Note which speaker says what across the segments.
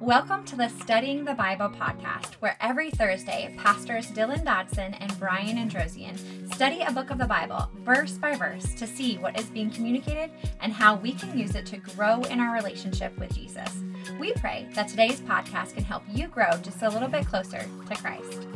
Speaker 1: Welcome to the Studying the Bible podcast, where every Thursday, pastors Dylan Dodson and Brian Androsian study a book of the Bible verse by verse to see what is being communicated and how we can use it to grow in our relationship with Jesus. We pray that today's podcast can help you grow just a little bit closer to Christ.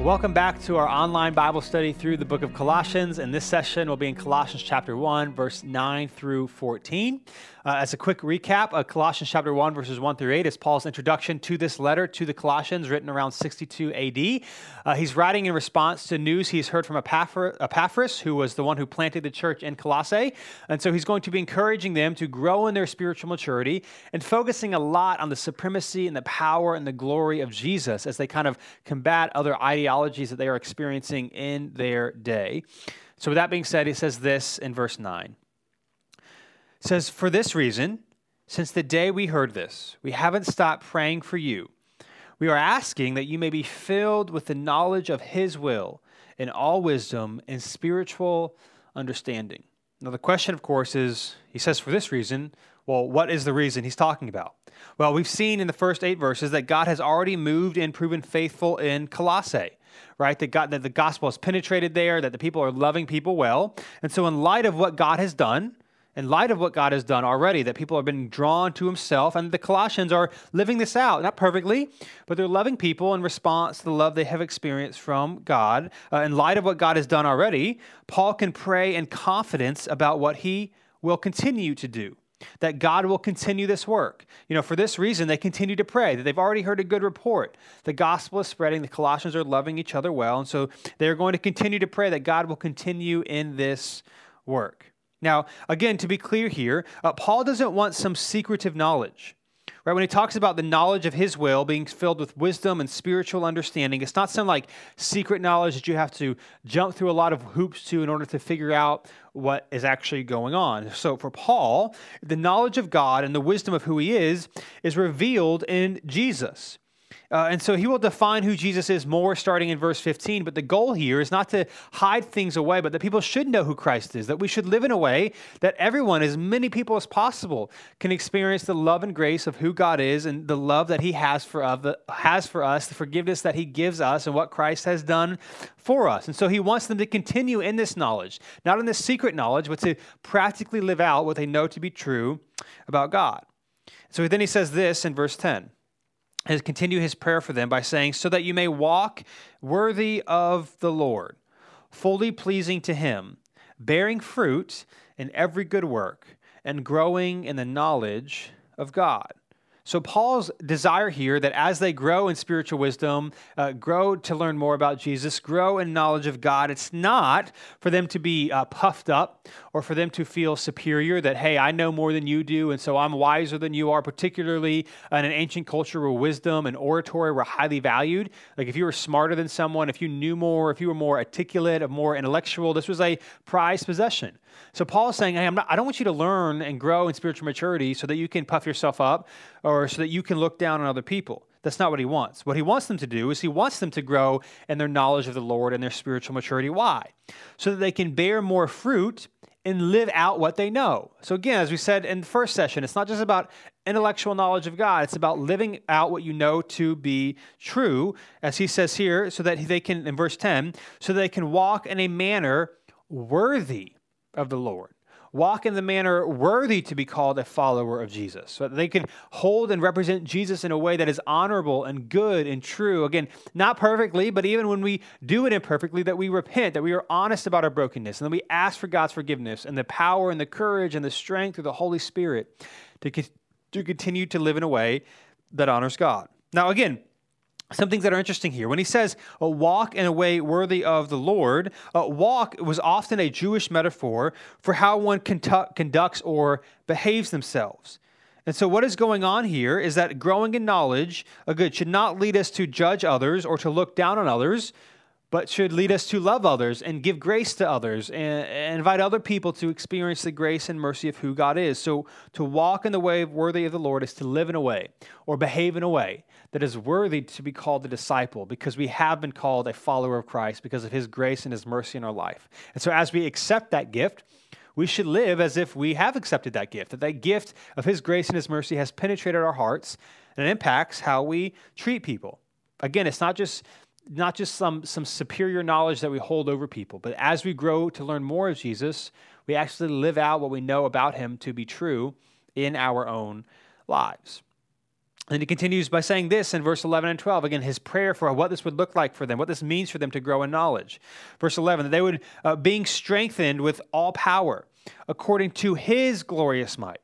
Speaker 2: Welcome back to our online Bible study through the book of Colossians. And this session will be in Colossians chapter 1, verse 9 through 14. Uh, as a quick recap, uh, Colossians chapter 1, verses 1 through 8 is Paul's introduction to this letter to the Colossians, written around 62 AD. Uh, he's writing in response to news he's heard from Epaphras, who was the one who planted the church in Colossae. And so he's going to be encouraging them to grow in their spiritual maturity and focusing a lot on the supremacy and the power and the glory of Jesus as they kind of combat other ideologies that they are experiencing in their day. So, with that being said, he says this in verse 9 says, For this reason, since the day we heard this, we haven't stopped praying for you. We are asking that you may be filled with the knowledge of His will in all wisdom and spiritual understanding. Now, the question, of course, is he says, For this reason, well, what is the reason he's talking about? Well, we've seen in the first eight verses that God has already moved and proven faithful in Colossae right? That, God, that the gospel has penetrated there, that the people are loving people well. And so, in light of what God has done, in light of what God has done already, that people have been drawn to Himself, and the Colossians are living this out, not perfectly, but they're loving people in response to the love they have experienced from God. Uh, in light of what God has done already, Paul can pray in confidence about what He will continue to do. That God will continue this work. You know, for this reason, they continue to pray that they've already heard a good report. The gospel is spreading, the Colossians are loving each other well, and so they're going to continue to pray that God will continue in this work. Now, again, to be clear here, uh, Paul doesn't want some secretive knowledge. Right? When he talks about the knowledge of his will being filled with wisdom and spiritual understanding, it's not some like secret knowledge that you have to jump through a lot of hoops to in order to figure out what is actually going on. So for Paul, the knowledge of God and the wisdom of who he is is revealed in Jesus. Uh, and so he will define who Jesus is more starting in verse 15. But the goal here is not to hide things away, but that people should know who Christ is, that we should live in a way that everyone, as many people as possible, can experience the love and grace of who God is and the love that he has for, uh, has for us, the forgiveness that he gives us, and what Christ has done for us. And so he wants them to continue in this knowledge, not in this secret knowledge, but to practically live out what they know to be true about God. So then he says this in verse 10 and continue his prayer for them by saying, So that you may walk worthy of the Lord, fully pleasing to him, bearing fruit in every good work, and growing in the knowledge of God. So, Paul's desire here that as they grow in spiritual wisdom, uh, grow to learn more about Jesus, grow in knowledge of God, it's not for them to be uh, puffed up or for them to feel superior that, hey, I know more than you do, and so I'm wiser than you are, particularly in an ancient culture where wisdom and oratory were highly valued. Like if you were smarter than someone, if you knew more, if you were more articulate, or more intellectual, this was a prized possession. So Paul is saying, hey, not, I don't want you to learn and grow in spiritual maturity so that you can puff yourself up or so that you can look down on other people. That's not what he wants. What he wants them to do is he wants them to grow in their knowledge of the Lord and their spiritual maturity. Why? So that they can bear more fruit and live out what they know. So, again, as we said in the first session, it's not just about intellectual knowledge of God, it's about living out what you know to be true, as he says here, so that they can, in verse 10, so they can walk in a manner worthy of the Lord. Walk in the manner worthy to be called a follower of Jesus. So that they can hold and represent Jesus in a way that is honorable and good and true. Again, not perfectly, but even when we do it imperfectly, that we repent, that we are honest about our brokenness, and then we ask for God's forgiveness and the power and the courage and the strength of the Holy Spirit to, to continue to live in a way that honors God. Now, again, some things that are interesting here. When he says, walk in a way worthy of the Lord, uh, walk was often a Jewish metaphor for how one conduct, conducts or behaves themselves. And so, what is going on here is that growing in knowledge, a good, should not lead us to judge others or to look down on others, but should lead us to love others and give grace to others and, and, invite other people to experience the grace and mercy of who God is. So, to walk in the way worthy of the Lord is to live in a way or behave in a way that is worthy to be called a disciple because we have been called a follower of Christ because of his grace and his mercy in our life. And so, as we accept that gift, we should live as if we have accepted that gift, that that gift of His grace and His mercy has penetrated our hearts and it impacts how we treat people. Again, it's not just not just some, some superior knowledge that we hold over people, but as we grow to learn more of Jesus, we actually live out what we know about him to be true in our own lives. And he continues by saying this in verse 11 and 12. Again, his prayer for what this would look like for them, what this means for them to grow in knowledge. Verse 11, that they would, uh, being strengthened with all power, according to his glorious might,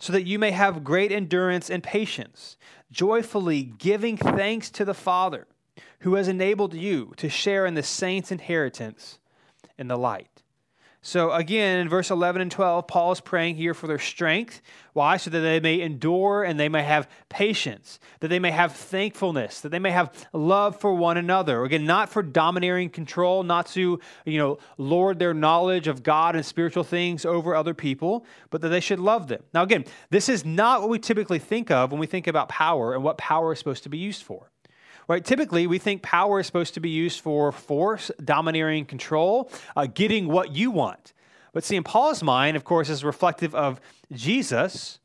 Speaker 2: so that you may have great endurance and patience, joyfully giving thanks to the Father who has enabled you to share in the saints' inheritance in the light. So, again, in verse 11 and 12, Paul is praying here for their strength. Why? So that they may endure and they may have patience, that they may have thankfulness, that they may have love for one another. Again, not for domineering control, not to, you know, lord their knowledge of God and spiritual things over other people, but that they should love them. Now, again, this is not what we typically think of when we think about power and what power is supposed to be used for. Right? Typically, we think power is supposed to be used for force, domineering control, uh, getting what you want. But see, in Paul's mind, of course, is reflective of Jesus.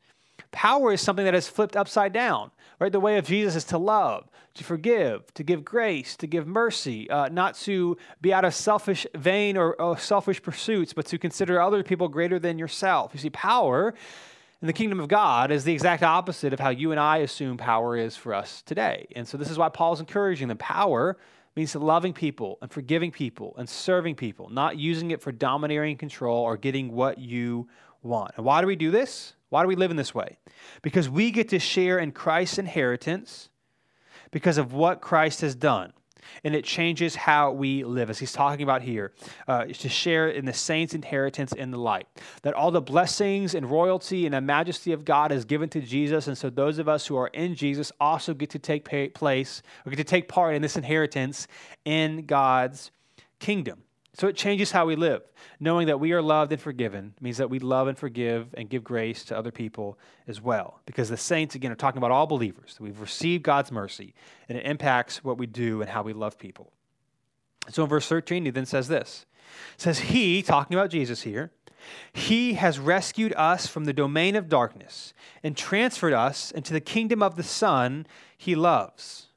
Speaker 2: Power is something that is flipped upside down. Right? The way of Jesus is to love, to forgive, to give grace, to give mercy, uh, not to be out of selfish vain or, or selfish pursuits, but to consider other people greater than yourself. You see, power and the kingdom of God is the exact opposite of how you and I assume power is for us today. And so this is why Paul's encouraging them. Power means loving people and forgiving people and serving people, not using it for domineering control or getting what you want. And why do we do this? Why do we live in this way? Because we get to share in Christ's inheritance because of what Christ has done and it changes how we live, as he's talking about here, uh, to share in the saints' inheritance in the light. That all the blessings and royalty and the majesty of God is given to Jesus, and so those of us who are in Jesus also get to take place or get to take part in this inheritance in God's kingdom. So it changes how we live. Knowing that we are loved and forgiven means that we love and forgive and give grace to other people as well. Because the saints, again, are talking about all believers. We've received God's mercy, and it impacts what we do and how we love people. So in verse 13, he then says this. It says, He, talking about Jesus here, He has rescued us from the domain of darkness and transferred us into the kingdom of the Son He loves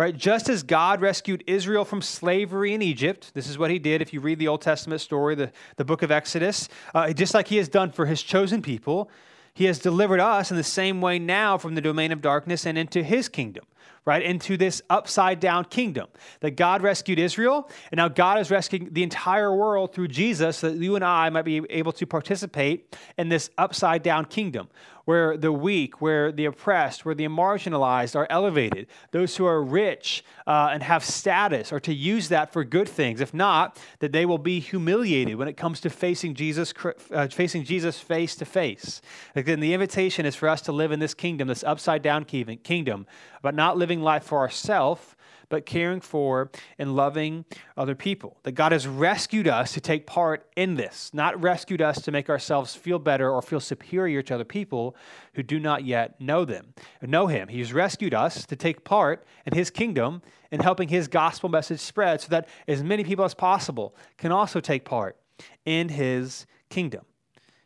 Speaker 2: right? Just as God rescued Israel from slavery in Egypt, this is what he did if you read the Old Testament story, the, the book of Exodus, uh, just like he has done for his chosen people, he has delivered us in the same way now from the domain of darkness and into his kingdom right, into this upside down kingdom. That God rescued Israel, and now God is rescuing the entire world through Jesus so that you and I might be able to participate in this upside down kingdom where the weak, where the oppressed, where the marginalized are elevated. Those who are rich uh, and have status are to use that for good things. If not, that they will be humiliated when it comes to facing Jesus, uh, facing Jesus face to face. Again, the invitation is for us to live in this kingdom, this upside down kingdom, but not living life for ourselves, but caring for and loving other people. That God has rescued us to take part in this, not rescued us to make ourselves feel better or feel superior to other people who do not yet know them, know Him. He's rescued us to take part in His kingdom and helping His gospel message spread so that as many people as possible can also take part in His kingdom.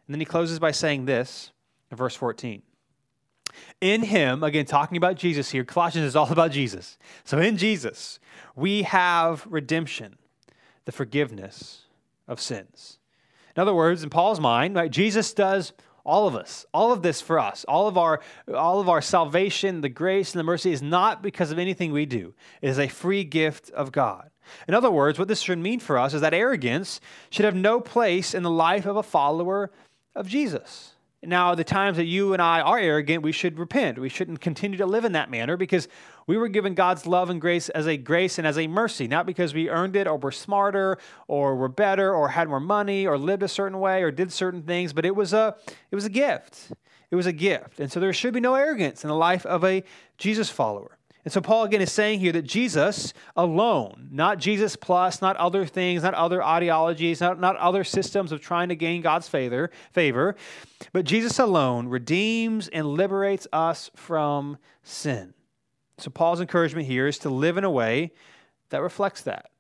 Speaker 2: And then he closes by saying this in verse 14. In him, again, talking about Jesus here, Colossians is all about Jesus. So in Jesus, we have redemption, the forgiveness of sins. In other words, in Paul's mind, right, Jesus does all of us all of this for us all of our all of our salvation the grace and the mercy is not because of anything we do it is a free gift of god in other words what this should mean for us is that arrogance should have no place in the life of a follower of jesus now, the times that you and I are arrogant, we should repent. We shouldn't continue to live in that manner because we were given God's love and grace as a grace and as a mercy, not because we earned it or were smarter or were better or had more money or lived a certain way or did certain things, but it was a it was a gift. It was a gift. And so there should be no arrogance in the life of a Jesus follower. And so Paul again is saying here that Jesus alone, not Jesus plus, not other things, not other ideologies, not, not other systems of trying to gain God's favor, favor, but Jesus alone redeems and liberates us from sin. So Paul's encouragement here is to live in a way that reflects that.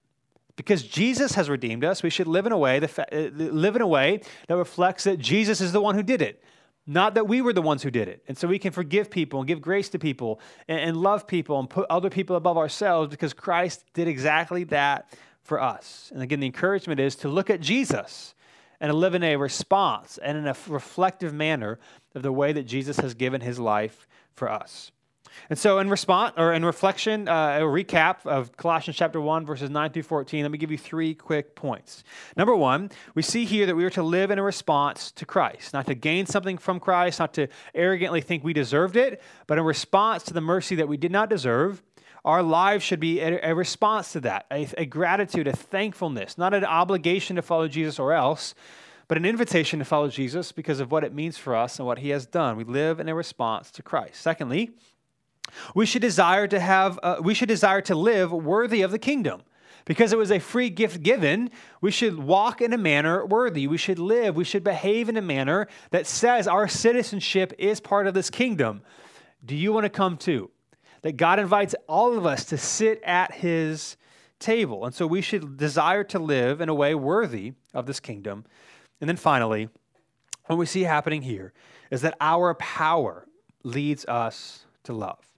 Speaker 2: Because Jesus has redeemed us, we should live in a way uh, live in a way that reflects that Jesus is the one who did it, not that we were the ones who did it. And so we can forgive people and give grace to people and, and love people and put other people above ourselves because Christ did exactly that for us. And again, the encouragement is to look at Jesus and live in a response and in a reflective manner of the way that Jesus has given his life for us. And so, in response or in reflection, uh, a recap of Colossians chapter 1, verses 9 through 14, let me give you three quick points. Number one, we see here that we are to live in a response to Christ, not to gain something from Christ, not to arrogantly think we deserved it, but in response to the mercy that we did not deserve. Our lives should be a, a response to that, a, a gratitude, a thankfulness, not an obligation to follow Jesus or else, but an invitation to follow Jesus because of what it means for us and what he has done. We live in a response to Christ. Secondly, we should desire to have uh, we should desire to live worthy of the kingdom. Because it was a free gift given, we should walk in a manner worthy. We should live, we should behave in a manner that says our citizenship is part of this kingdom. Do you want to come too? That God invites all of us to sit at his table. And so we should desire to live in a way worthy of this kingdom. And then finally, what we see happening here is that our power leads us to love.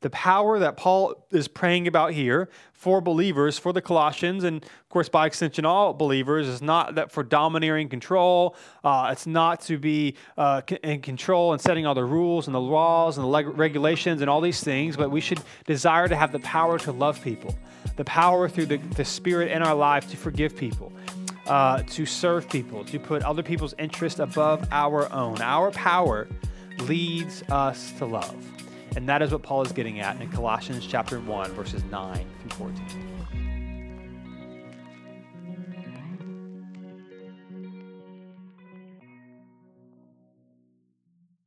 Speaker 2: The power that Paul is praying about here for believers, for the Colossians, and of course, by extension, all believers, is not that for domineering control. Uh, it's not to be uh, in control and setting all the rules and the laws and the leg- regulations and all these things, but we should desire to have the power to love people, the power through the, the Spirit in our life to forgive people. Uh, to serve people, to put other people's interests above our own. Our power leads us to love. And that is what Paul is getting at in Colossians chapter 1, verses 9 through 14.